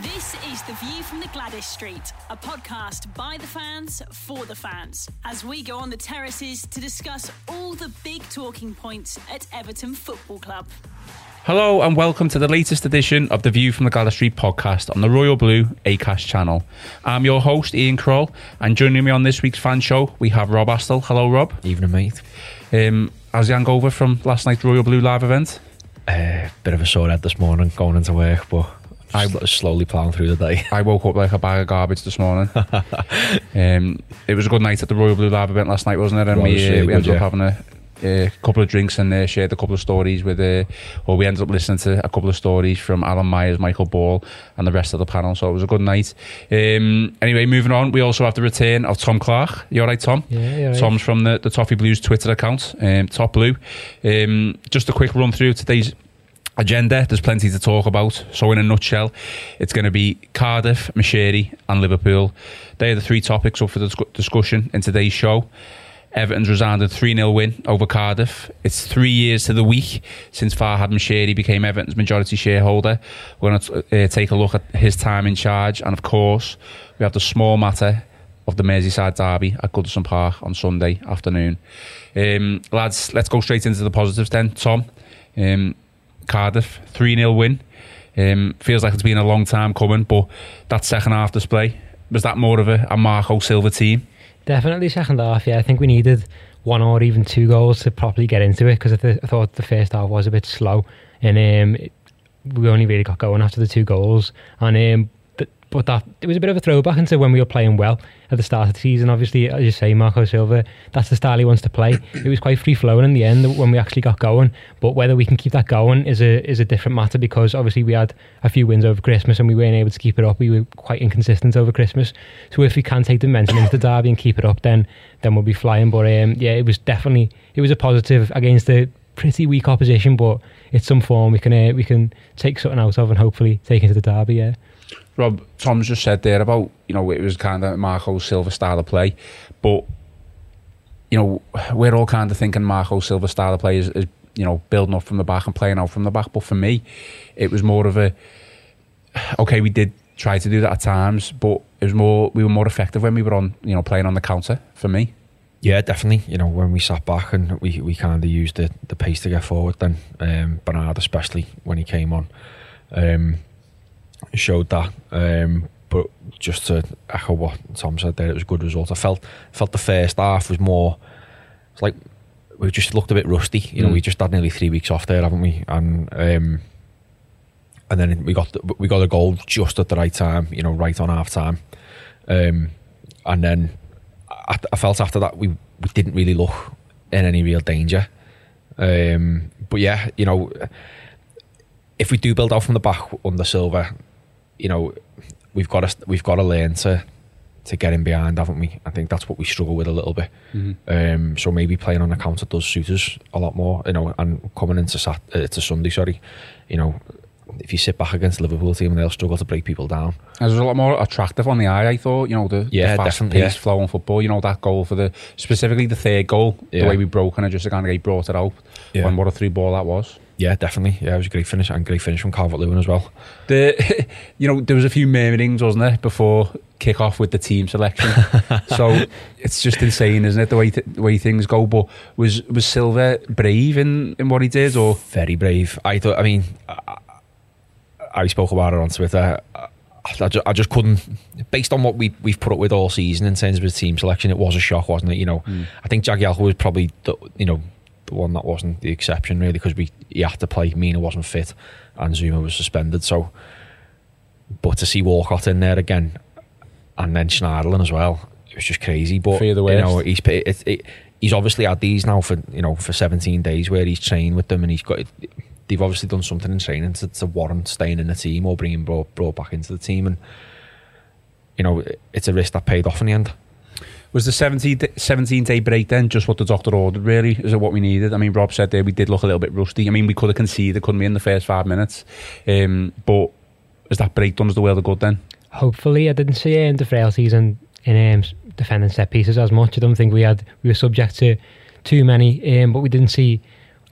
This is The View from the Gwladys Street, a podcast by the fans for the fans, as we go on the terraces to discuss all the big talking points at Everton Football Club. Hello and welcome to the latest edition of the View from the Gwladys Street podcast on the Royal Blue Acast channel. I'm your host Ian Croll, and joining me on this week's fan show we have Rob Astell. Hello, Rob. Evening, mate. Um, how's the hangover from last night's Royal Blue live event? Uh, bit of a sore head this morning going into work, but I was slowly plowing through the day. I woke up like a bag of garbage this morning. um, it was a good night at the Royal Blue Lab event last night, wasn't it? And It was we, uh, really we ended good, up yeah. having a, a couple of drinks and uh, shared a couple of stories with, uh, or we ended up listening to a couple of stories from Alan Myers, Michael Ball, and the rest of the panel. So it was a good night. Um, anyway, moving on, we also have the return of Tom Clarke. You all right, Tom? Yeah, yeah. Tom's from the, the Toffee Blues Twitter account, um, Top Blue. Um, just a quick run through today's agenda. There's plenty to talk about. So, in a nutshell, it's going to be Cardiff, Moshiri, and Liverpool. They are the three topics up for the discussion in today's show. Everton's resounding 3 0 win over Cardiff. It's three years to the week since Farhad Moshiri became Everton's majority shareholder. We're going to uh, take a look at his time in charge. And of course, we have the small matter of the Merseyside derby at Goodison Park on Sunday afternoon. Um, lads, let's go straight into the positives then. Tom, um, Cardiff, 3 0 win. Um, feels like it's been a long time coming, but that second half display, was that more of a, a Marco Silva team? Definitely second half. Yeah, I think we needed one or even two goals to properly get into it because I, th- I thought the first half was a bit slow, and um, we only really got going after the two goals. And um, but, that it was a bit of a throwback into when we were playing well at the start of the season. Obviously, as you say, Marco Silva, that's the style he wants to play. It was quite free flowing in the end when we actually got going. But whether we can keep that going is a is a different matter because obviously we had a few wins over Christmas and we weren't able to keep it up. We were quite inconsistent over Christmas. So if we can take the momentum into the derby and keep it up, then then we'll be flying. But um, yeah, it was definitely it was a positive against a pretty weak opposition, but it's some form we can uh, we can take something out of and hopefully take into the derby. Yeah. Rob, Tom's just said there about, you know, it was kind of Marco Silva style of play, but, you know, we're all kind of thinking Marco Silva style of play is, is, you know, building up from the back and playing out from the back. But for me, it was more of a, okay, we did try to do that at times, but it was more, we were more effective when we were on, you know, playing on the counter for me. Yeah, definitely. You know, when we sat back and we, we kind of used the, the pace to get forward, then um, Bernard, especially when he came on, um, showed that. Um, but just to echo what Tom said there, it was a good result. I felt felt the first half was more. It's like we just looked a bit rusty. You know, Mm. we just had nearly three weeks off there, haven't we? And um, and then we got the, we got a goal just at the right time. You know, right on half time. Um, and then I, I felt after that we, we didn't really look in any real danger. Um, but yeah, you know, if we do build out from the back under Silva, you know, we've got to we've got to learn to to get in behind, haven't we? I think that's what we struggle with a little bit. Um, so maybe playing on the counter does suit us a lot more, you know, and coming into Sat uh, to Sunday, sorry, you know, if you sit back against the Liverpool team, they'll struggle to break people down. It was a lot more attractive on the eye, I thought. You know, the, Yeah, the fast paced yeah. flowing football. You know, that goal for the specifically the third goal, the way we broke and it just kind of brought it out. Yeah. And what a three ball that was. Yeah, definitely. Yeah, it was a great finish and great finish from Calvert Lewin as well. The, you know, there was a few murmurings, wasn't there, before kick off with the team selection. so it's just insane, isn't it, the way th- the way things go? But was was Silva brave in, in what he did, or very brave. I thought. I mean, I, I spoke about it on Twitter. I, I, just, I just couldn't, based on what we we've put up with all season in terms of his team selection. It was a shock, wasn't it? You know, hmm. I think Jagielka was probably the you know one that wasn't the exception really because we he had to play. Mina wasn't fit, and Zouma was suspended. So, but to see Walcott in there again, and then Schneiderlin as well, it was just crazy. But you know, he's it, it, he's obviously had these now for you know for 17 days where he's trained with them and he's got they've obviously done something in training to, to warrant staying in the team or bringing brought, brought back into the team, and you know it's a risk that paid off in the end. Was the 17, 17 day break then just what the doctor ordered, really? Is it what we needed? I mean, Rob said there we did look a little bit rusty. I mean, we could have conceded, couldn't we, in the first five minutes? Um, but is that break done as the world of good then? Hopefully, I didn't see in the frailties and in um, defending set pieces as much. I don't think we had we were subject to too many, um, but we didn't see.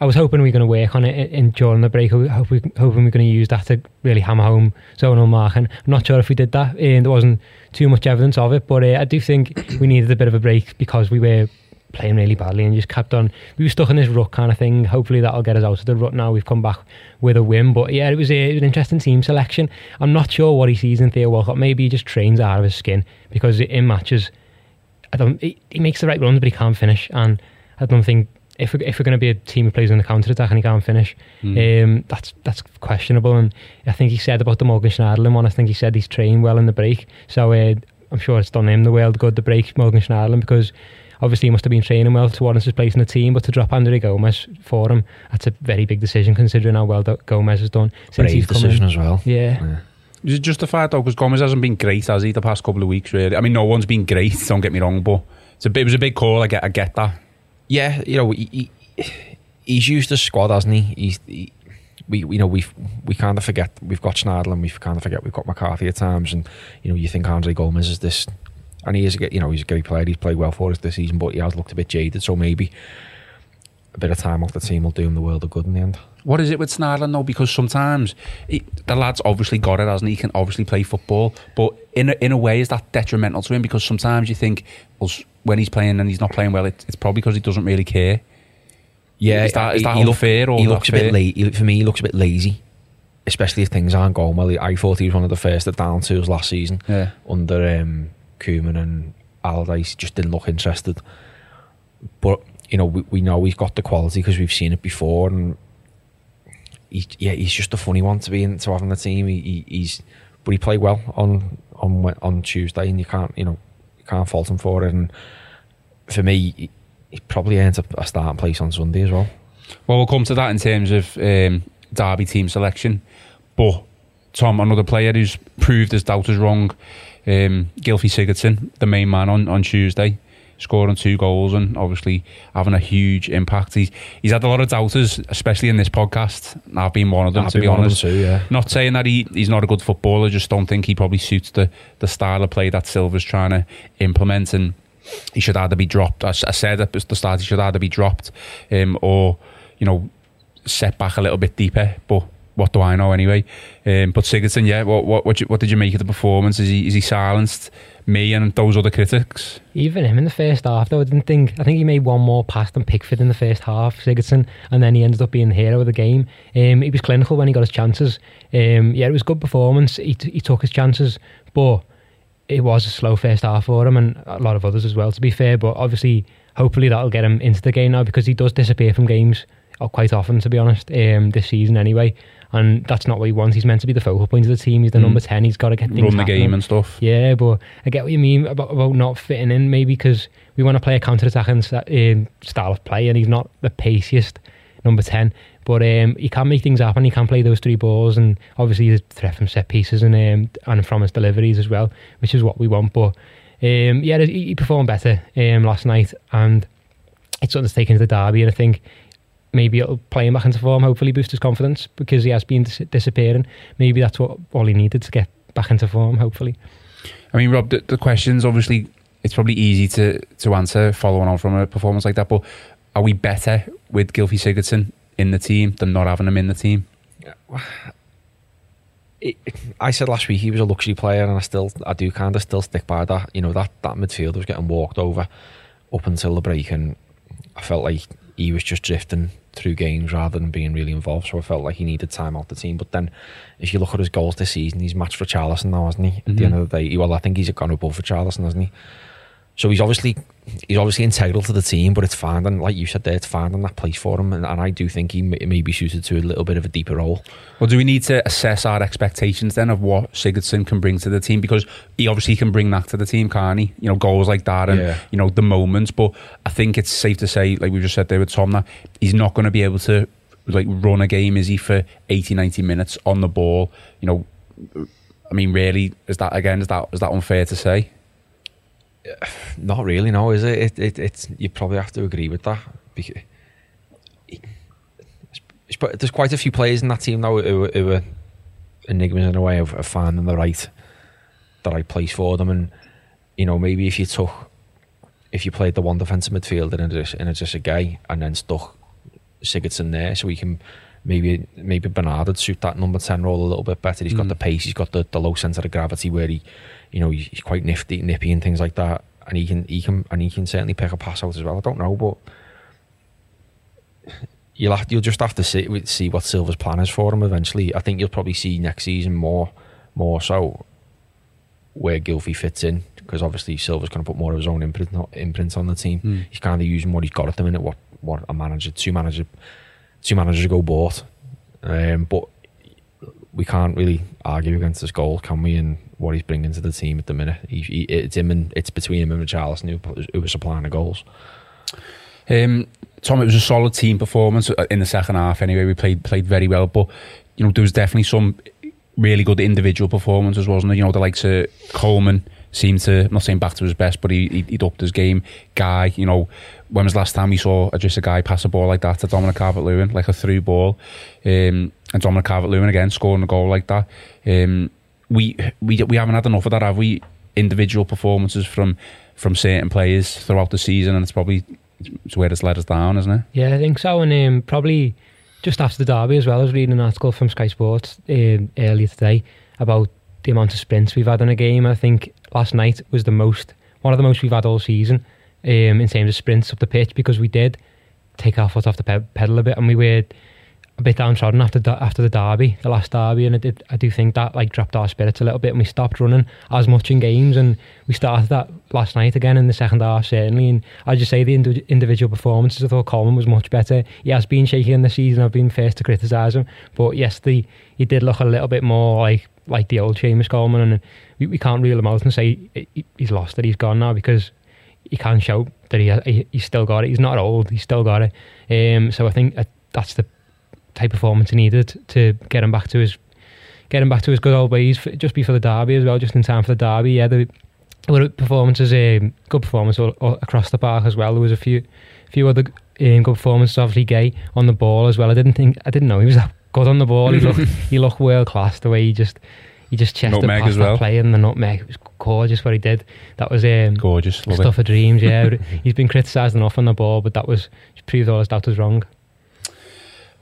I was hoping we were going to work on it in, during the break. Hope we, hoping we are going to use that to really hammer home zonal marking. I'm not sure if we did that. and there wasn't too much evidence of it, but uh, I do think we needed a bit of a break because we were playing really badly and just kept on. We were stuck in this rut kind of thing. Hopefully that'll get us out of the rut now. We've come back with a win, but yeah, it was, a, it was an interesting team selection. I'm not sure what he sees in Theo Walcott. Maybe he just trains out of his skin because in matches, I don't. He, he makes the right runs, but he can't finish, and I don't think if we're, if we're going to be a team who plays on the counter attack and he can't finish, mm. um, that's that's questionable. And I think he said about the Morgan Schneiderlin one. I think he said he's trained well in the break, so uh, I'm sure it's done him the world good to break Morgan Schneiderlin because obviously he must have been training well to warrant his place in the team. But to drop Andre Gomes for him, that's a very big decision considering how well that Gomes has done since Brave he's decision as well. Yeah. yeah. Is it justified though? Because Gomes hasn't been great, has he, the past couple of weeks? Really, I mean, no one's been great. Don't get me wrong, but it's a bit, it was a big call. I get, I get that yeah, you know, he, he, he's used the squad, hasn't he? He's he, we you know we we kind of forget we've got Schneiderlin and we kind of forget we've got McCarthy at times, and you know you think Andre Gomes is this, and he is you know he's a great player. He's played well for us this season, but he has looked a bit jaded. So maybe a bit of time off the team will do him the world of good in the end. What is it with Schneiderlin though? Because sometimes he, the lad's obviously got it, hasn't he? He can obviously play football, but in a, in a way, is that detrimental to him? Because sometimes you think, well, when he's playing and he's not playing well, it, it's probably because he doesn't really care. Yeah, is that, is that he, unfair? Look, he looks a bit la- For me, he looks a bit lazy, especially if things aren't going well. I thought he was one of the first at down tools last season yeah. under um, Koeman and Allardyce. He just didn't look interested. But you know, we, we know he's got the quality because we've seen it before, and he's yeah, he's just a funny one to be in to have on the team. He, he, he's but he played well on on on Tuesday, and you can't you know you can't fault him for it. And for me, he, he probably ends up a starting place on Sunday as well. Well, we'll come to that in terms of um, Derby team selection, but Tom, another player who's proved his doubters wrong, um, Gylfi Sigurdsson, the main man on on Tuesday scoring two goals and obviously having a huge impact. He's he's had a lot of doubters, especially in this podcast. I've been one of them, I've to be honest. Too, yeah. Not saying that he, he's not a good footballer, just don't think he probably suits the, the style of play that Silva's trying to implement and he should either be dropped. I, I said at the start he should either be dropped um, or, you know, set back a little bit deeper. But what do I know anyway? Um, but Sigurdsson, yeah, what what what, you, what, did you make of the performance? Is he is he silenced me and those other critics? Even him in the first half, though, I didn't think. I think he made one more pass than Pickford in the first half, Sigurdsson, and then he ended up being the hero of the game. Um, he was clinical when he got his chances. Um, yeah, it was good performance. He t- he took his chances, but it was a slow first half for him and a lot of others as well. To be fair, but obviously, hopefully that'll get him into the game now because he does disappear from games quite often, to be honest, um, this season anyway and that's not what he wants. He's meant to be the focal point of the team. He's the mm. number ten. He's got to get things run the happening. game and stuff. Yeah, but I get what you mean about, about not fitting in. Maybe because we want to play a counter attacking um, style of play, and he's not the paciest number ten. But um, he can make things happen. He can play those three balls, and obviously he's a threat from set pieces and um, and from his deliveries as well, which is what we want. But um, yeah, he, he performed better um, last night, and it's something that's taken to the derby. And I think maybe it'll play him back into form, hopefully boost his confidence because he has been dis- disappearing. Maybe that's what all he needed to get back into form, hopefully. I mean, Rob, the, the questions obviously it's probably easy to, to answer following on from a performance like that, but are we better with Gylfi Sigurdsson in the team than not having him in the team? It, I said last week he was a luxury player, and I still, I do kind of still stick by that. You know that that midfield was getting walked over up until the break, and I felt like he was just drifting through games rather than being really involved. So I felt like he needed time out the team. But then, if you look at his goals this season, he's matched for Charleston now, hasn't he? At mm-hmm. the end of the day, well, I think he's gone above for Charleston, hasn't he? So he's obviously he's obviously integral to the team, but it's finding, like you said there, it's finding that place for him, and, and I do think he may, may, be suited to a little bit of a deeper role. Well, do we need to assess our expectations then of what Sigurdsson can bring to the team? Because he obviously can bring that to the team, can't he? You know, goals like that and, yeah. you know, the moments, but I think it's safe to say, like we just said there with Tom, that he's not going to be able to like run a game is he for 80, 90 minutes on the ball? You know, I mean, really, is that again? Is that is that unfair to say? Not really, no, is it? it, it it's you probably have to agree with that. Because there's quite a few players in that team now who, who are enigmas in a way of, of finding the right the right place for them. And you know, maybe if you took if you played the one defensive midfielder and just and it's just a guy and then stuck Sigurdsson there, so he can maybe maybe Bernard would suit that number ten role a little bit better. He's got Mm. the pace, he's got the, the low centre of gravity where he, you know, he's quite nifty, nippy and things like that. And he can he can and he can certainly pick a pass out as well. I don't know, but you'll have, you'll just have to see see what Silva's plan is for him eventually. I think you'll probably see next season more more so where Gylfi fits in because obviously Silva's going to put more of his own imprint imprint on the team. Mm. He's kind of using what he's got at the minute. What what a manager, two manager, two managers ago bought. Um, but we can't really argue against this goal, can we? And what he's bringing to the team at the minute, he, he, it's him and it's between him and Richarlison who, who are supplying the goals. Um, Tom, it was a solid team performance uh, in the second half. Anyway, we played played very well, but you know there was definitely some really good individual performances, wasn't there? You know, the likes of Coleman seemed to I'm not saying back to his best, but he he upped his game. Guy, you know, when was the last time we saw just a guy pass a ball like that to Dominic Calvert-Lewin, like a through ball, um, and Dominic Calvert-Lewin again scoring a goal like that. Um, we we we haven't had enough of that, have we? Individual performances from from certain players throughout the season, and it's probably it's where it's let us down, isn't it? Yeah, I think so. And um, probably just after the derby as well, I was reading an article from Sky Sports um, earlier today about the amount of sprints we've had in a game. I think last night was the most, one of the most we've had all season um, in terms of sprints up the pitch because we did take our foot off the pe- pedal a bit and we were a bit downtrodden after the, after the derby, the last derby, and I, did, I do think that like dropped our spirits a little bit and we stopped running as much in games and we started that last night again in the second half certainly and I just say the indi- individual performances I thought Coleman was much better. He has been shaky in the season I've been first to criticise him but yesterday he did look a little bit more like like the old Seamus Coleman and we, we can't reel him out and say he's lost it he's gone now because he can show that he, he he's still got it. He's not old he's still got it. Um, so I think that that's the type performance he needed to get him back to his get him back to his good old ways just before the derby as well just in time for the derby. Yeah the were performances um, good performance all, all across the park as well. There was a few few other um, good performances obviously Gueye on the ball as well. I didn't think I didn't know he was that good on the ball. He looked he looked world class the way he just he just chested Nutmeg past as that well. play and the nutmeg. It was gorgeous what he did. That was um, Gorgeous, love stuff it. of dreams yeah. He's been criticised enough on the ball but that was proved all his doubters wrong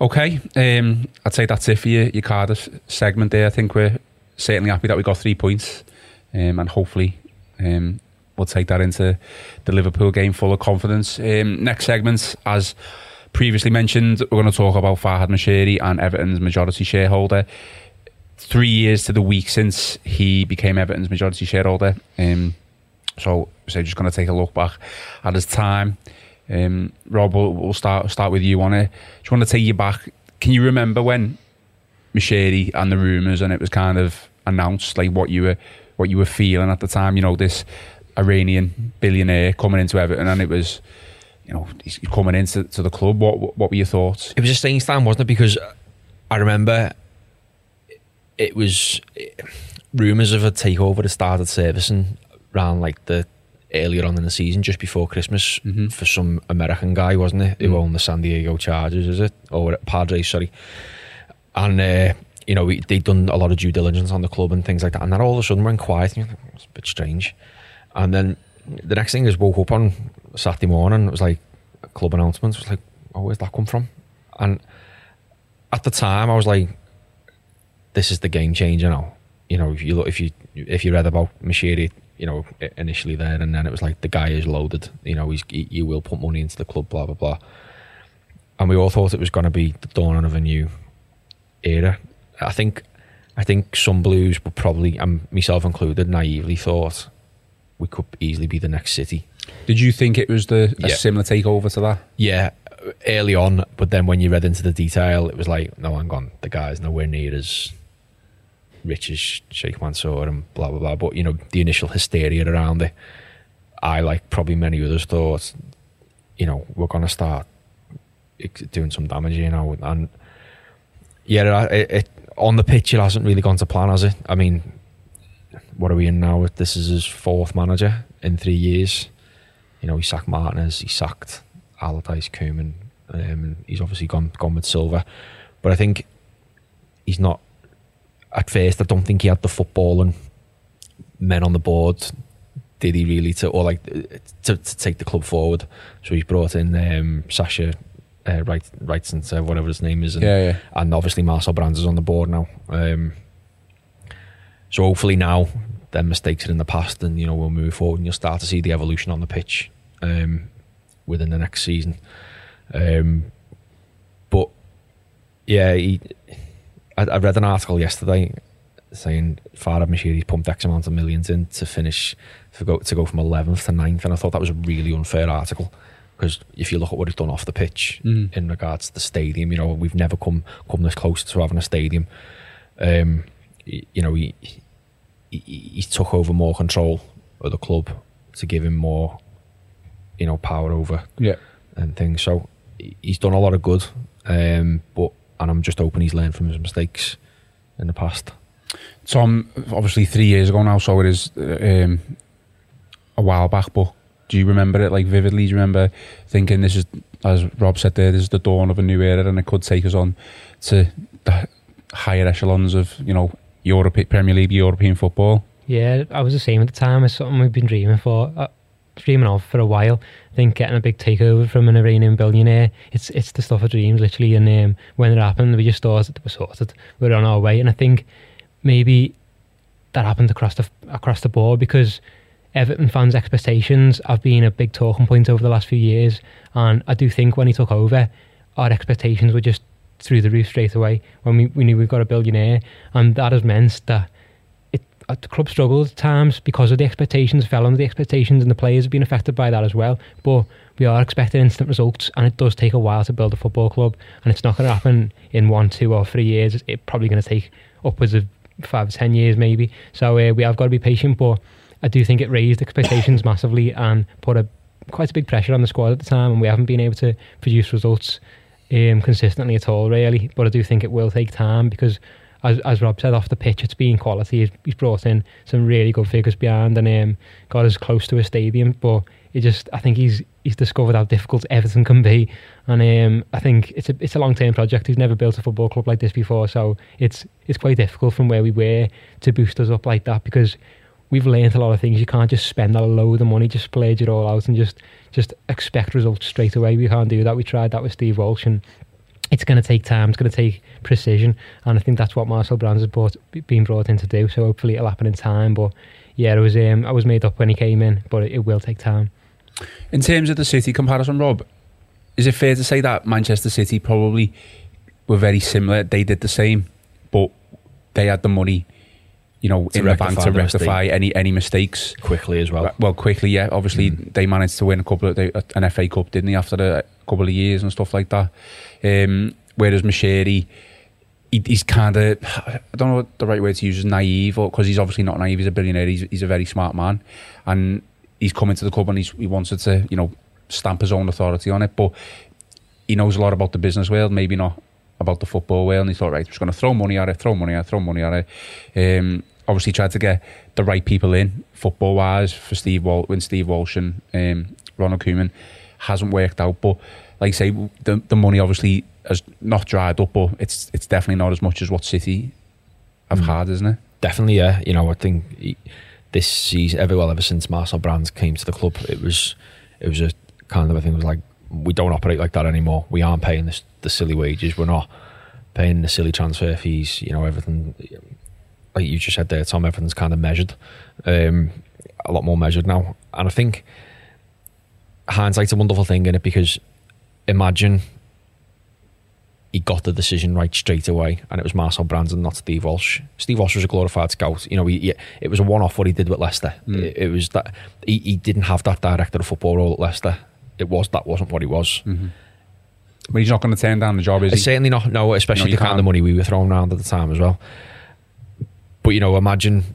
Okay, um, I'd say that's it for your, your Cardiff segment there. I think we're certainly happy that we got three points, um, and hopefully um, we'll take that into the Liverpool game full of confidence. Um, next segment, as previously mentioned, we're going to talk about Farhad Moshiri and Everton's majority shareholder. Three years to the week since he became Everton's majority shareholder. Um, so, so just going to take a look back at his time. Um, Rob, we'll, we'll start start with you on it. Just want to take you back. Can you remember when Moshiri and the rumours and it was kind of announced, like what you were what you were feeling at the time? You know, this Iranian billionaire coming into Everton, and it was, you know, he's coming into to the club. What what were your thoughts? It was a strange time, wasn't it? Because I remember it was rumours of a takeover that started servicing around like the earlier on in the season, just before Christmas, Mhm. for some American guy, wasn't it? Who Mm. owned the San Diego Chargers, is it? Or Padres, sorry. And, uh, you know, we, they'd done a lot of due diligence on the club and things like that. And then all of a sudden went quiet. And you're like, it's a bit strange. And then the next thing is woke up on Saturday morning. It was like club announcements. It was like, oh, where's that come from? And at the time, I was like, this is the game changer now. You know, if you look, if you if you read about Moshiri, you know, initially there, and then it was like the guy is loaded. You know, he's he, you will put money into the club, blah blah blah. And we all thought it was going to be the dawn of a new era. I think, I think some Blues were probably, and myself included, naively thought we could easily be the next City. Did you think it was the a Yeah. similar takeover to that? Yeah, early on, but then when you read into the detail, it was like, no, I'm gone. the guy's nowhere near as rich as Sheikh Mansour and blah blah blah. But you know, the initial hysteria around it, I like probably many others thought, you know, we're gonna start doing some damage, you know. And yeah, it, it, on the pitch, it hasn't really gone to plan, has it? I mean, what are we in now? This is his fourth manager in three years. You know, he sacked Martinez, he sacked Allardyce, Koeman. Um, he's obviously gone gone with Silva, but I think he's not. At first, I don't think he had the football and men on the board. Did he really to or like to, to take the club forward? So he's brought in um, Sasha uh, right, right since uh, whatever his name is, and, Yeah, yeah. and obviously Marcel Brands is on the board now. Um, so hopefully now their mistakes are in the past, and you know we'll move forward, and you'll start to see the evolution on the pitch um, within the next season. Um, but yeah, he, I, I read an article yesterday saying Farhad Moshiri's pumped X amount of millions in to finish to go to go from 11th to 9th, and I thought that was a really unfair article because if you look at what he's done off the pitch Mm. in regards to the stadium, you know we've never come come this close to having a stadium. Um, you know he, he he took over more control of the club to give him more, you know, power over Yeah. and things. So he's done a lot of good, um, but and I'm just hoping he's learned from his mistakes in the past. Tom, obviously three years ago now, so it is um, a while back. But do you remember it like vividly? Do you remember thinking this is, as Rob said there, this is the dawn of a new era, and it could take us on to the higher echelons of you know Europe, Premier League, European football? Yeah, I was the same at the time. It's something we've been dreaming for, uh, dreaming of for a while. I think getting a big takeover from an Iranian billionaire, it's it's the stuff of dreams, literally. And um, when it happened, we just thought it was sorted. We are on our way, and I think maybe that happened across the across the board because Everton fans' expectations have been a big talking point over the last few years, and I do think when he took over, our expectations were just through the roof straight away when we, we knew we've got a billionaire, and that has meant that uh, the club struggled at times because of the expectations, fell under the expectations, and the players have been affected by that as well. But we are expecting instant results, and it does take a while to build a football club, and it's not going to happen in one, two, or three years. It's probably going to take upwards of five, ten years maybe. So uh, we have got to be patient, but I do think it raised expectations massively and put a quite a big pressure on the squad at the time, and we haven't been able to produce results um, consistently at all, really. But I do think it will take time because, as, as Rob said, off the pitch, it's been quality. He's, he's brought in some really good figures behind and um, got us close to a stadium. But it just, I think he's he's discovered how difficult everything can be, and um, I think it's a it's a long term project. He's never built a football club like this before, so it's it's quite difficult from where we were to boost us up like that because we've learned a lot of things. You can't just spend a load of money, just splurge it all out and just just expect results straight away. We can't do that. We tried that with Steve Walsh and it's going to take time. It's going to take precision, and I think that's what Marcel Brands has brought, been brought in to do. So hopefully it'll happen in time. But yeah, it was um, I was made up when he came in, but it, it will take time. In terms of the City comparison, Rob, is it fair to say that Manchester City probably were very similar? They did the same, but they had the money, you know, in the bank to the rectify any any mistakes. quickly as well. Well, quickly, yeah. Obviously, they managed to win a couple of they, an FA Cup, didn't they? After a couple of years and stuff like that. Um, whereas Moshiri, he, he's kind of I don't know what the right word to use is naive, or because he's obviously not naive. He's a billionaire. He's, he's a very smart man, and he's coming to the club and he's, he wanted to, you know, stamp his own authority on it. But he knows a lot about the business world, maybe not about the football world. And he thought, right, I'm just going to throw money at it, throw money at it, throw money at it. Um, obviously, tried to get the right people in football wise for Steve Wal- when Steve Walsh and um, Ronald Koeman hasn't worked out. But like I say, the the money obviously has not dried up, but it's it's definitely not as much as what City have had, isn't it? Definitely, yeah. You know, I think he, this season, ever well, ever since Marcel Brands came to the club, it was it was a kind of I think it was like we don't operate like that anymore. We aren't paying this, the silly wages. We're not paying the silly transfer fees. You know, everything like you just said there, Tom. Everything's kind of measured, um, a lot more measured now. And I think hindsight's a wonderful thing in it because imagine he got the decision right straight away, and it was Marcel Brands and not Steve Walsh. Steve Walsh was a glorified scout. You know, he, he- it was a one-off what he did with Leicester. Mm. It, it was that he, he didn't have that director of football role at Leicester. It was that wasn't what he was. Mm-hmm. But he's not going to turn down the job, is uh, he? Certainly not. No, especially No, the kind of money we were throwing around at the time as well. But you know, imagine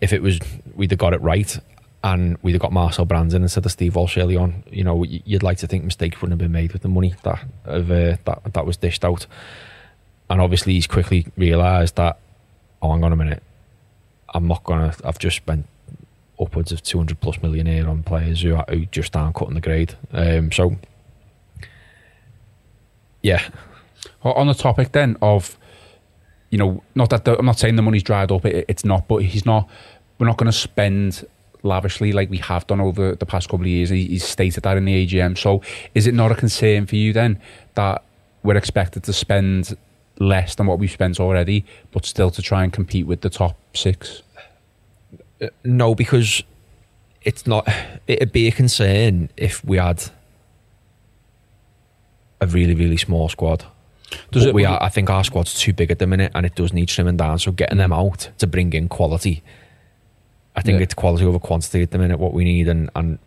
if it was we'd have got it right, and we'd have got Marcel Brands in instead of Steve Walsh early on, you know, you'd like to think mistakes wouldn't have been made with the money that of, uh, that that was dished out. And obviously, he's quickly realised that, oh, hang on a minute, I'm not gonna. I've just spent upwards of 200 plus million here on players who, are, who just aren't cutting the grade. Um, so, yeah, Well, on the topic then of, you know, not that the, I'm not saying the money's dried up. It, it's not, but he's not. We're not going to spend lavishly like we have done over the past couple of years. He, he's stated that in the AGM. So, is it not a concern for you then that we're expected to spend less than what we've spent already, but still to try and compete with the top six? Uh, no, because it's not. It'd be a concern if we had a really, really small squad. Does But it- we are, I think our squad's too big at the minute, and it does need trimming down. So getting them out to bring in quality, I think Yeah. it's quality over quantity at the minute. What we need, and and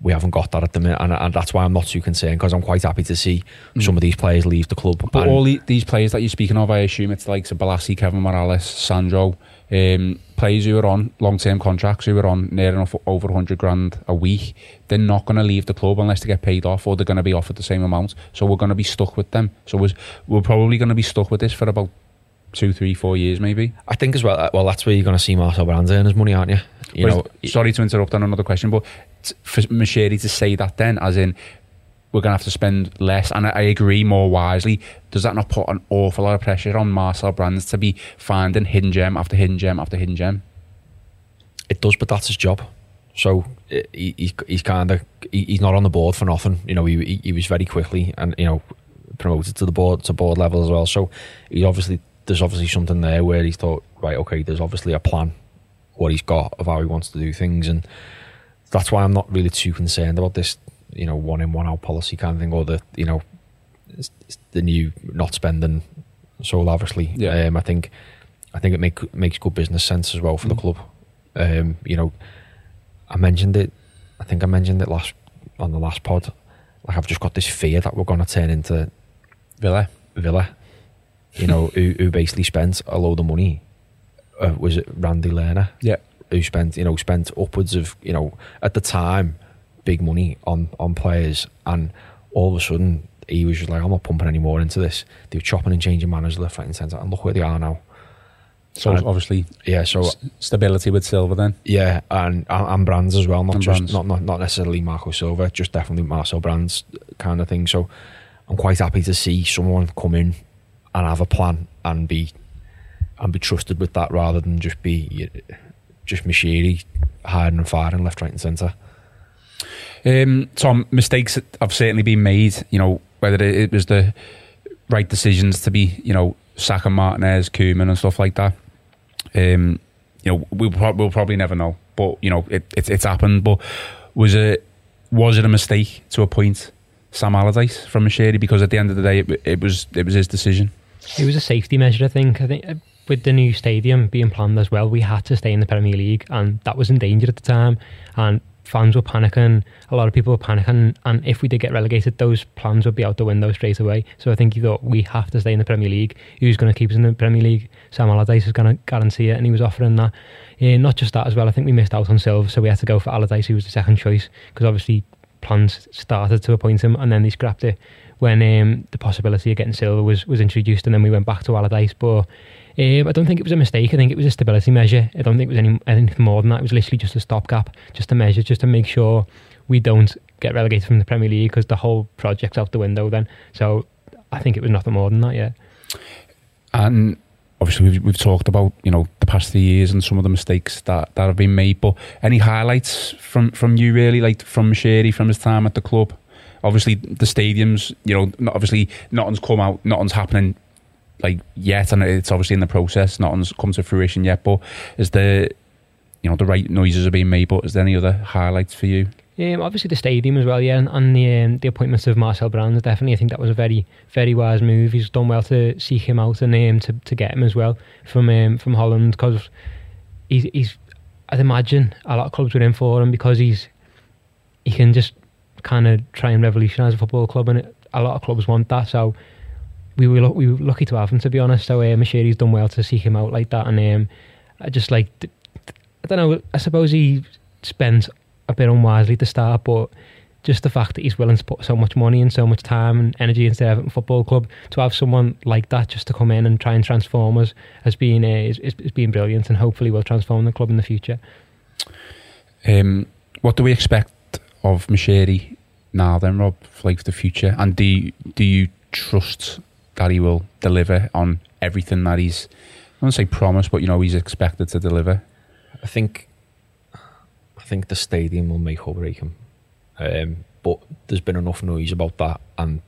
we haven't got that at the minute, and, and that's why I'm not too concerned because I'm quite happy to see mm. some of these players leave the club. But all the, these players that you're speaking of, I assume it's like Bolasie, Kevin Mirallas, Sandro, um, players who are on long-term contracts, who are on near enough over 100 grand a week. They're not going to leave the club unless they get paid off, or they're going to be offered the same amount. So we're going to be stuck with them. So we're, we're probably going to be stuck with this for about two, three, four years, maybe. I think as well. uh, Well, that's where you're going to see Marcel Brands earn his money, aren't you? You know, sorry to interrupt on another question, but for Moshiri to say that then, as in we're going to have to spend less, and I, I agree more wisely, does that not put an awful lot of pressure on Marcel Brands to be finding hidden gem after hidden gem after hidden gem? it does, but that's his job. So uh, he, he's kind of he, he's not on the board for nothing. You know, he, he he was very quickly and you know promoted to the board to board level as well. So he obviously there's obviously something there where he thought right, okay, there's obviously a plan what he's got of how he wants to do things, and that's why I'm not really too concerned about this. You know, one in one out policy kind of thing, or the you know it's- it's the new not spending so lavishly. Yeah. Um, I think I think it make, makes good business sense as well for the club. Um, you know, I mentioned it. I think I mentioned it last on the last pod. Like I've just got this fear that we're going to turn into Villa. Villa. You know, who, who basically spent a load of money. Uh, was it Randy Lerner? Yeah. Who spent you know spent upwards of you know at the time big money on on players, and all of a sudden he was just like, I'm not pumping any more into this. They were chopping and changing managers left, right, and centre, and look where they are now. So And- obviously Yeah, so s- stability with Silva then. yeah, and and and Brands as well, not And just Brands. not, not not necessarily Marco Silva, just definitely Marcel Brands kind of thing. So I'm quite happy to see someone come in and have a plan and be and be trusted with that rather than just be just Moshiri hiding and firing left, right, and centre. Um, Tom, mistakes have certainly been made. You know, whether it, was the right decisions to be, you know, sacking Martinez, Koeman, and stuff like that. Um, you know, we'll, prob- we'll probably never know, but you know, it, it, it's happened. But was it was it a mistake to appoint Sam Allardyce from Moshiri? Because at the end of the day, it, it was it was his decision. It was a safety measure, I think. I think uh, with the new stadium being planned as well, we had to stay in the Premier League, and that was in danger at the time. And fans were panicking. A lot of people were panicking, and if we did get relegated, those plans would be out the window straight away. So I think he thought we have to stay in the Premier League. Who's going to keep us in the Premier League? Sam Allardyce is going to guarantee it, and he was offering that. Uh, not just that as well. I think we missed out on Silva, so we had to go for Allardyce, who was the second choice, because obviously plans started to appoint him, and then they scrapped it when um, the possibility of getting Silva was, was introduced, and then we went back to Allardyce. But um, I don't think it was a mistake. I think it was a stability measure. I don't think it was any anything more than that. It was literally just a stopgap, just a measure, just to make sure we don't get relegated from the Premier League because the whole project's out the window then. So I think it was nothing more than that. Yeah. And obviously, we've, we've talked about you know the past three years and some of the mistakes that, that have been made. But any highlights from from you really, like from Moshiri, from his time at the club? Obviously, the stadiums. You know, not, obviously, nothing's come out, nothing's happening like yet, and it's obviously in the process. Nothing's come to fruition yet. But is there, you know, the right noises are being made? But is there any other highlights for you? Um, obviously the stadium as well, yeah, and, and the um, the appointments of Marcel Brands. Definitely, I think that was a very very wise move. He's done well to seek him out and um, to to get him as well from um, from Holland because he's he's. I'd imagine a lot of clubs were in for him because he's he can just kind of try and revolutionise a football club, and it, a lot of clubs want that. So we were we were lucky to have him, to be honest. So uh, Moshiri's done well to seek him out like that, and um, I just like I don't know. I suppose he spent a bit unwisely to start, but just the fact that he's willing to put so much money and so much time and energy into Everton Football Club to have someone like that just to come in and try and transform us has been uh, is, is, is brilliant and hopefully will transform the club in the future. Um, what do we expect of Moshiri now then, Rob, for like the future? And do you, do you trust that he will deliver on everything that he's I don't say promised, but you know he's expected to deliver? I think I think the stadium will make or break him. Um, but there's been enough noise about that and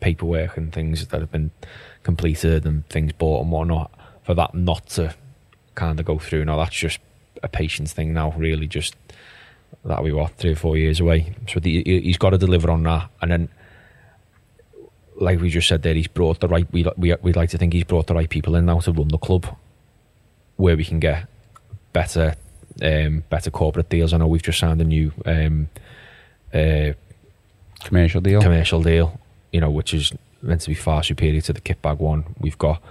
paperwork and things that have been completed and things bought and whatnot for that not to kind of go through. Now that's just a patience thing. Now really just that'll be what three or four years away. So the, he's got to deliver on that, and then like we just said there, he's brought the right. We we we'd like to think he's brought the right people in now to run the club, where we can get better um, better corporate deals. I know we've just signed a new um, uh, commercial deal. Commercial deal, you know, which is meant to be far superior to the kit bag one. We've got,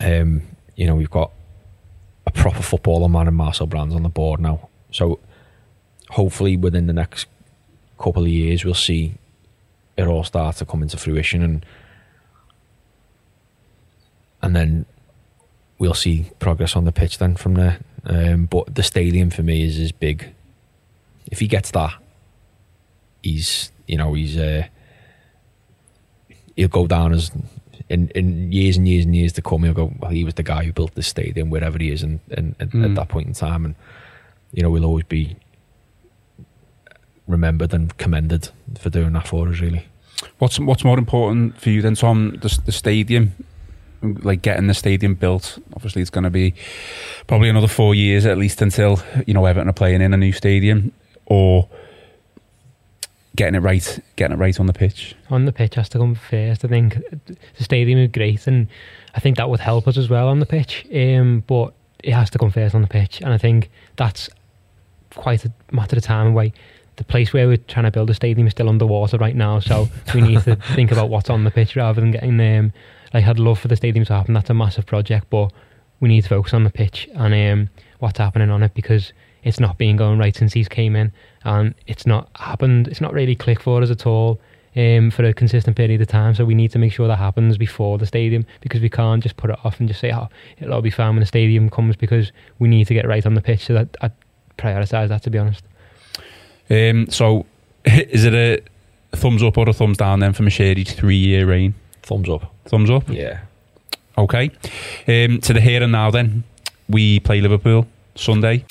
um, you know, we've got a proper footballer man and Marcel Brands on the board now. So hopefully within the next couple of years we'll see it all start to come into fruition and and then we'll see progress on the pitch then from there. Um, but the stadium for me is is big. If he gets that, he's you know he's uh, he'll go down as in, in years and years and years to come. He'll go well. He was the guy who built the stadium wherever he is, and, and, and mm. at that point in time, and you know we'll always be remembered and commended for doing that for us. Really. What's what's more important for you than Tom? The, the stadium, like getting the stadium built. Obviously, it's going to be probably another four years at least until you know Everton are playing in a new stadium, or getting it right, getting it right on the pitch. On the pitch has to come first. I think the stadium is great, and I think that would help us as well on the pitch. Um, but it has to come first on the pitch, and I think that's quite a matter of time away the place where we're trying to build a stadium is still underwater right now, so we need to think about what's on the pitch rather than getting um like I'd love for the stadium to happen. That's a massive project, but we need to focus on the pitch and um what's happening on it because it's not been going right since he's came in and it's not happened it's not really clicked for us at all um, for a consistent period of time. So we need to make sure that happens before the stadium because we can't just put it off and just say, oh, it'll all be fine when the stadium comes because we need to get right on the pitch. So that I prioritise that to be honest. Um, so, is it a thumbs up or a thumbs down then for Moshiri's three year reign? Thumbs up. Thumbs up? Yeah. Okay. Um, to the here and now then, we play Liverpool Sunday.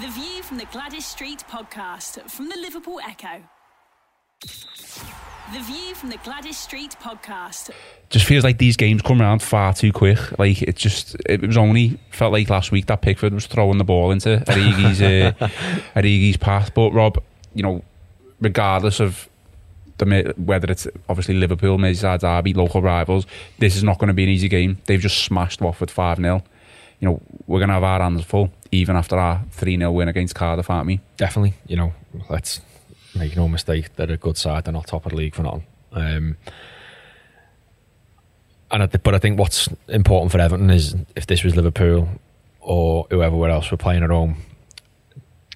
The View from the Gwladys Street podcast from the Liverpool Echo. The View from the Gwladys Street podcast. Just feels like these games come around far too quick. Like it just, it was only felt like last week that Pickford was throwing the ball into Origi's uh, Origi's path. But Rob, you know, regardless of the whether it's obviously Liverpool, Merseyside derby, local rivals, this is not going to be an easy game. They've just smashed Watford five 0 You know, we're going to have our hands full even after our three 0 win against Cardiff, aren't we? Definitely. You know, let's make no mistake, they're a good side. They're not top of the league for nothing. Um, and I, but I think what's important for Everton is if this was Liverpool or whoever else we're playing at home,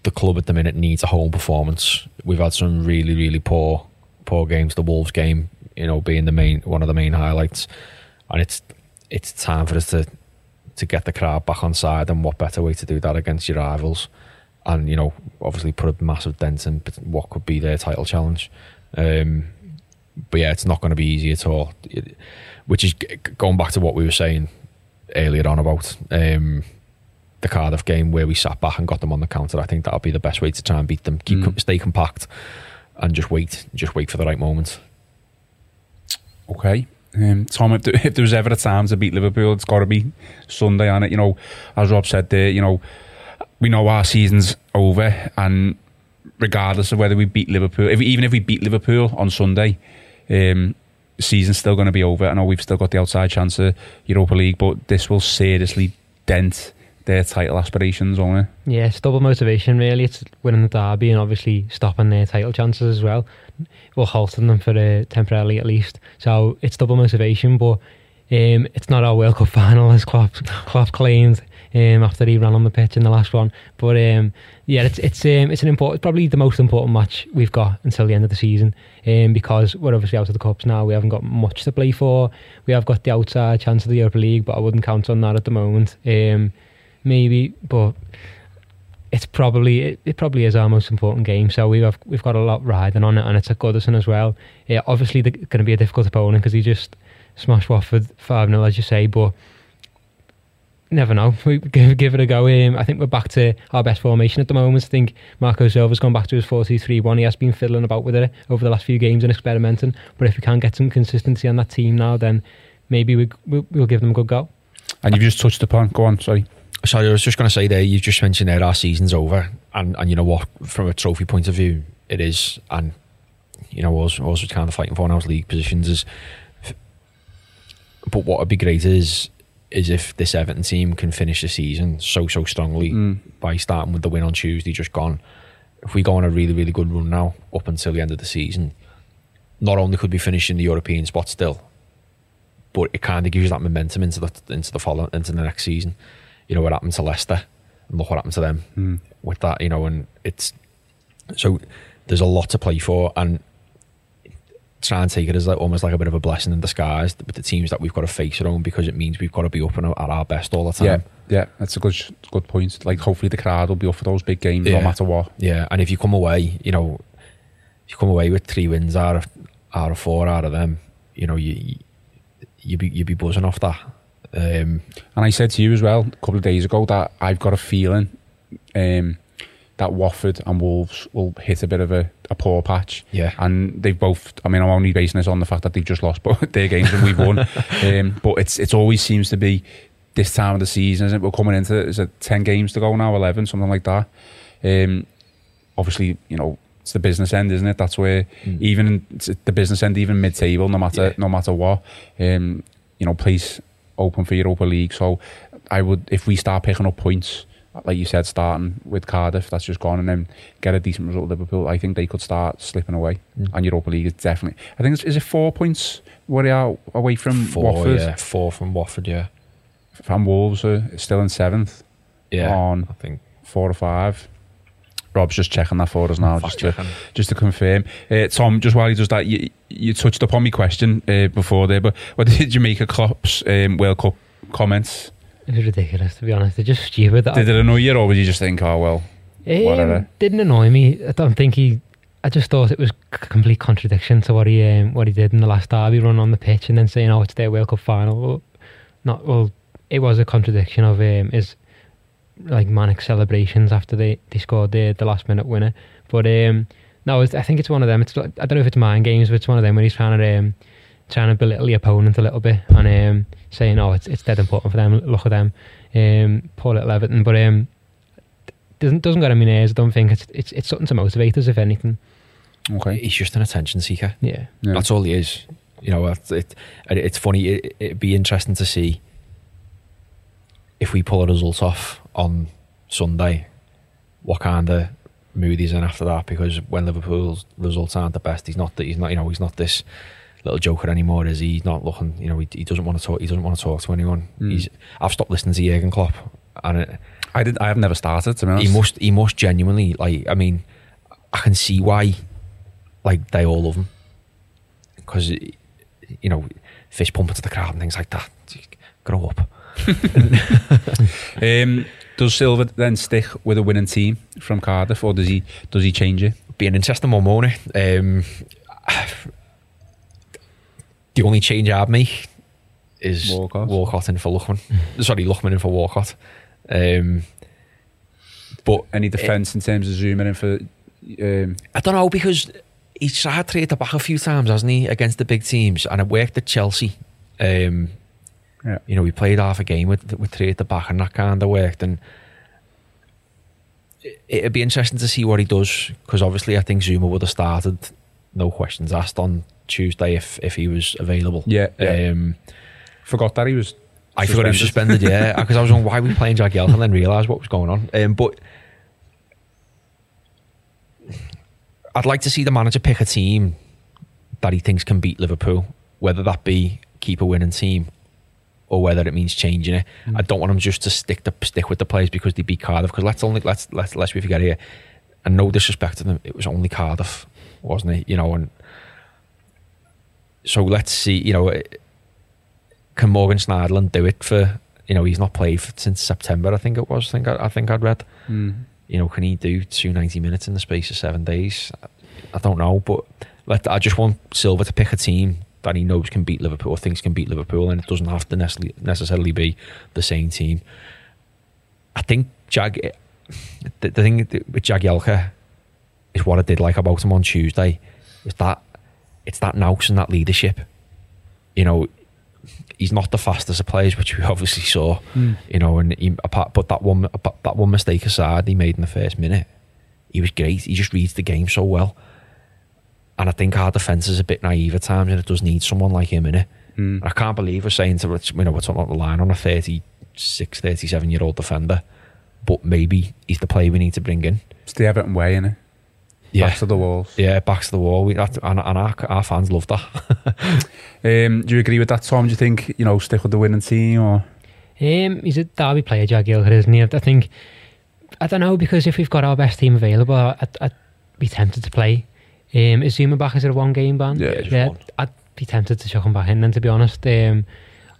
the club at the minute needs a home performance. We've had some really, really poor, poor games. The Wolves game, you know, being the main one of the main highlights, and it's it's time for us to to get the crowd back on side. And what better way to do that against your rivals? And you know obviously put a massive dent in what could be their title challenge. Um, but yeah, it's not going to be easy at all. Which is going back to what we were saying earlier on about um, the Cardiff game where we sat back and got them on the counter. I think that'll be the best way to try and beat them. Keep mm. stay compact and just wait, just wait for the right moment. Okay. Um, Tom, if there, if there was ever a time to beat Liverpool, it's got to be Sunday on it. You know, as Rob said there, you know, we know our season's over, and regardless of whether we beat Liverpool, if, even if we beat Liverpool on Sunday, um, season's still going to be over. I know we've still got the outside chance of Europa League, but this will seriously dent their title aspirations, won't it? Yeah, it's double motivation really. It's winning the derby and obviously stopping their title chances as well. Or halting them for uh, temporarily at least. So it's double motivation, but Um, it's not our World Cup final, as Klopp, Klopp claimed um, after he ran on the pitch in the last one. But um, yeah, it's it's um, it's an important, probably the most important match we've got until the end of the season. Um, because we're obviously out of the cups now, we haven't got much to play for. We have got the outside chance of the Europa League, but I wouldn't count on that at the moment. Um, maybe, but it's probably it, it, probably is our most important game. So we have we've got a lot riding on it, and it's at Goodison as well. Yeah, obviously going to be a difficult opponent because he just smashed Watford five 0 as you say, but never know. We give, give it a go. Um, I think we're back to our best formation at the moment. I think Marco Silva's gone back to his 4-3-1. He has been fiddling about with it over the last few games and experimenting. But if we can get some consistency on that team now, then maybe we, we'll, we'll give them a good go. And you've just touched upon. Go on. Sorry. Sorry, I was just going to say there. You've just mentioned there our season's over, and and you know what? From a trophy point of view, it is, and you know, us, us kind of fighting for now league positions is. But what would be great is is if this Everton team can finish the season so so strongly mm. by starting with the win on Tuesday, just gone. If we go on a really really good run now up until the end of the season, not only could we finish in the European spot still, but it kind of gives you that momentum into the into the follow into the next season. You know what happened to Leicester, and look what happened to them mm. with that. You know, and it's so there's a lot to play for, and try and take it as like, almost like a bit of a blessing in disguise with the teams that we've got to face our own because it means we've got to be up and at our best all the time. Yeah, yeah, that's a good good point. Like hopefully the crowd will be up for those big games yeah. no matter what. Yeah, and if you come away, you know, if you come away with three wins out of out of four out of them, you know, you you be you be buzzing off that. Um, and I said to you as well a couple of days ago that I've got a feeling. Um, that Watford and Wolves will hit a bit of a, a poor patch. Yeah. And they've both, I mean, I'm only basing this on the fact that they've just lost both their games and we've won. um, but it's it's always seems to be this time of the season, isn't it? We're coming into, is it 10 games to go now, 11, something like that. Um, obviously, you know, it's the business end, isn't it? That's where mm. even the business end, even mid-table, no matter yeah. no matter what, um, you know, place open for Europa League. So I would, if we start picking up points, like you said, starting with Cardiff, that's just gone, and then get a decent result at Liverpool, I think they could start slipping away. Mm. And Europa League is definitely, I think, it's, is it four points where they are away from four, Watford? Yeah, four from Watford, yeah. From Wolves are still in seventh. Yeah, on I think four or five. Rob's just checking that for us now, just to, just to confirm. Uh, Tom, just while he does that, you, you touched upon my question uh, before there, but what did you make of Klopp's um, World Cup comments? It was ridiculous, to be honest. They're just stupid. Did it annoy you, or would you just think, oh, well, um, whatever? didn't annoy me. I don't think he. I just thought it was a complete contradiction to what he um, what he did in the last derby run on the pitch, and then saying, "Oh, it's their World Cup final." Well, not well. It was a contradiction of um, his like manic celebrations after they, they scored the the last minute winner. But um, no, I think it's one of them. It's I don't know if it's mind games, but it's one of them where he's trying to um, trying to belittle the opponent a little bit and um, saying, "Oh, it's it's dead important for them. Look at them, um, poor little Everton." But um, doesn't doesn't get on my nerves. I don't think it's it's it's something to motivate us, if anything. Okay, he's just an attention seeker. Yeah, yeah. that's all he is. You know, it, it it's funny. It, it'd be interesting to see if we pull a result off on Sunday, what kind of mood he's in after that. Because when Liverpool's results aren't the best, he's not. He's not. You know, he's not this little joker anymore, is he? He's not looking. You know, he, he doesn't want to talk. He doesn't want to talk to anyone. Mm. He's. I've stopped listening to Jurgen Klopp, and it, I did. I have never started. To be honest, he must. He must genuinely like. I mean, I can see why. Like they all love him because you know fish pumping to the crowd and things like that. Grow up. um, does Silva then stick with a winning team from Cardiff, or does he does he change it? Be an interesting one, won't it? Um, the only change I'd make is Walcott, Walcott in for Lookman. Sorry, Lookman in for Walcott. Um, but any defence in terms of Zouma in for? Um, I don't know because he's tried to the back a few times, hasn't he, against the big teams, and it worked at Chelsea. Um, yeah. You know, we played half a game with with three at the back, and that kind of worked. And it'd be interesting to see what he does because obviously I think Zouma would have started, no questions asked on Tuesday if if he was available. Yeah. yeah. Um, forgot that he was. I forgot he was suspended. Yeah, because I was on why we playing Jagielka and then realised what was going on. Um, but I'd like to see the manager pick a team that he thinks can beat Liverpool, whether that be keep a winning team or whether it means changing it. I don't want them just to stick to stick with the players because they beat Cardiff. Because let's only let's let's let's we forget here, and no disrespect to them, it was only Cardiff, wasn't it? You know, and so let's see. You know, can Morgan Schneiderlin do it for? You know, he's not played for, since September. I think it was. I think I, I think I'd read. Mm. You know, can he do two ninety minutes in the space of seven days? I don't know, but let, I just want Silva to pick a team that he knows can beat Liverpool, or thinks can beat Liverpool, and it doesn't have to necessarily necessarily be the same team. I think Jag, the, the thing with Jagielka is what I did like about him on Tuesday is that it's that nous and that leadership. You know, he's not the fastest of players, which we obviously saw. Hmm. You know, and he, apart, but that one that one mistake aside, he made in the first minute, he was great. He just reads the game so well. And I think our defence is a bit naive at times, and it does need someone like him in it. Hmm. I can't believe we're saying to you know we're talking about the line on a 36, 37 year old defender, but maybe he's the player we need to bring in. It's the Everton way, innit? Yeah, Back to the wall. yeah, back to the wall. We, that, and and our, our fans love that. Um, do you agree with that, Tom? Do you think, you know, stick with the winning team or. Um, he's a derby player, Jagielka, isn't he? I think, I don't know, because if we've got our best team available, I'd, I'd be tempted to play. Um, is Zouma back? Is it a one game ban? Yeah, just one. I'd be tempted to chuck him back in then, to be honest. Um,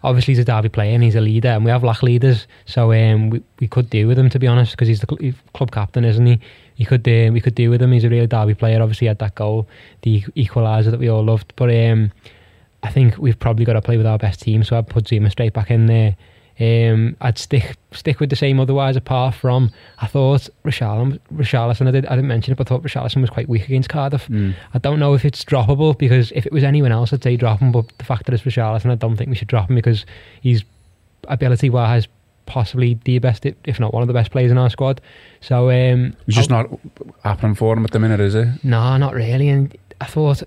obviously, he's a derby player and he's a leader, and we have lack leaders, so um, we, we could do with him, to be honest, because he's the cl- club captain, isn't he? He could, uh, we could do with him. He's a real derby player. Obviously, he had that goal, the equaliser that we all loved. But um, I think we've probably got to play with our best team, so I'd put Zouma straight back in there. Um, I'd stick stick with the same otherwise. Apart from, I thought Richarlison, Richarlison I did I didn't mention it, but I thought Richarlison was quite weak against Cardiff. I don't know if it's droppable because if it was anyone else, I'd say drop him. But the fact that it's Richarlison, I don't think we should drop him because he's ability wise possibly the best, if not one of the best players in our squad. So um, It's just I'll- not happening for him at the minute, is it? no, not really. And I thought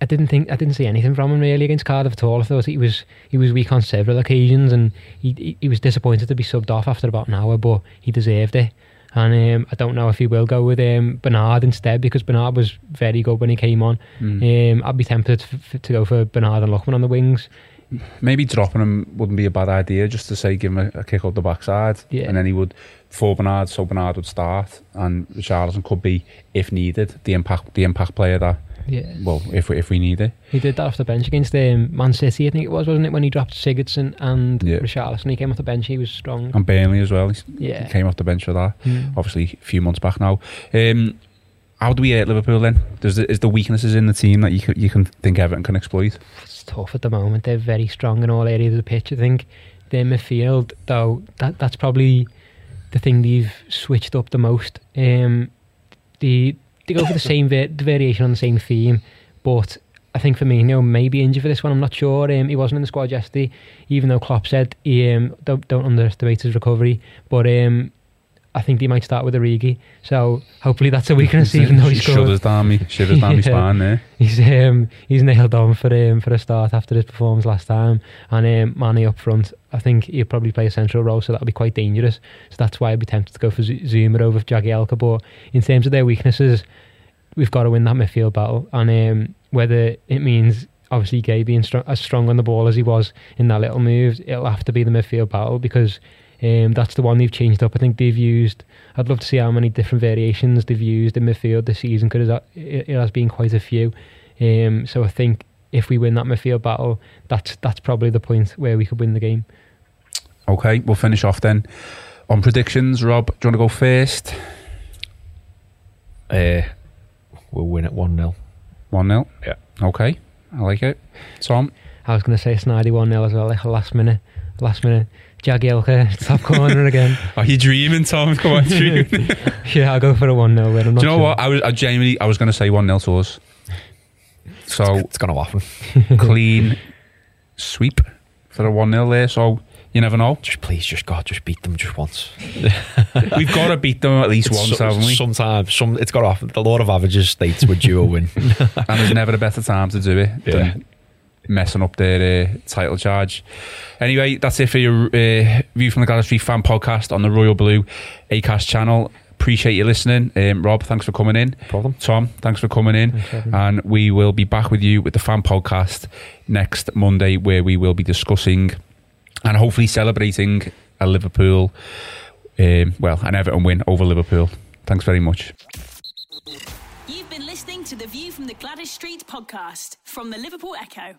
I didn't think I didn't see anything from him really against Cardiff at all. I thought he was he was weak on several occasions, and he he, he was disappointed to be subbed off after about an hour, but he deserved it. And um, I don't know if he will go with um, Bernard instead because Bernard was very good when he came on. Um, I'd be tempted f- to go for Bernard and Lookman on the wings. Maybe dropping him wouldn't be a bad idea, just to say give him a, a kick up the backside, Yeah. and then he would for Bernard, so Bernard would start, and Richarlison could be, if needed, the impact the impact player that Yeah, well, if we, if we need it. he did that off the bench against um, Man City, I think it was, wasn't it? When he dropped Sigurdsson and Yeah. Richarlison, he came off the bench. He was strong. And Burnley as well. He's- Yeah. He came off the bench for that. Mm. Obviously, a few months back now. Um, how do we hate Liverpool then? Does the, is the weaknesses in the team that you can, you can think Everton can exploit? it's tough at the moment. They're very strong in all areas of the pitch. I think their midfield, though, that that's probably the thing they've switched up the most. Um, they they go for the same va- the variation on the same theme, but I think for me, Firmino may be injured for this one. I'm not sure. Um, he wasn't in the squad yesterday, even though Klopp said he um, don't don't underestimate his recovery. But um, I think they might start with Origi. So hopefully that's a weakness, even though he scored. Shivers down me, shivers down Yeah. spine there. He's um he's nailed on for um for a start after his performance last time, and um, Mane up front. I think he'll probably play a central role, so that'll be quite dangerous. So that's why I'd be tempted to go for Z- Zouma over Jagielka. But in terms of their weaknesses, we've got to win that midfield battle, and um, whether it means obviously Gueye being strong, as strong on the ball as he was in that little move, it'll have to be the midfield battle because. Um, that's the one they've changed up. I think they've used. I'd love to see how many different variations they've used in midfield this season because it, it has been quite a few. Um, so I think if we win that midfield battle, that's that's probably the point where we could win the game. Okay, we'll finish off then. On predictions, Rob, do you want to go first? Uh, we'll win it 1 0. 1 0. Yeah. Okay, I like it. Tom, I was going to say Snidey 1 0 as well, like a last minute, last minute. Jagielka, top corner again. are you dreaming, Tom? Come on, dream. Yeah, I'll go for a 1 0 win. I'm not you know sure. what? I was I genuinely I was going to say 1 0 to us. So It's going to happen. clean sweep for a 1 0 there. So you never know. Just please, just God, just beat them just once. We've got to beat them at least It's once, so- haven't we? Sometimes, some, it's got to happen. The law of averages states we're due a win. and there's never a better time to do it Yeah. than messing up their uh, title charge. Anyway, that's it for your uh, View from the Gwladys Street fan podcast on the Royal Blue ACAST channel. Appreciate you listening. Um, Rob, thanks for coming in. Problem. Tom, thanks for coming in. Thanks for having me. And we will be back with you with the fan podcast next Monday, where we will be discussing and hopefully celebrating a Liverpool, um, well, an Everton win over Liverpool. Thanks very much. You've been listening to the View from the Gwladys Street podcast from the Liverpool Echo.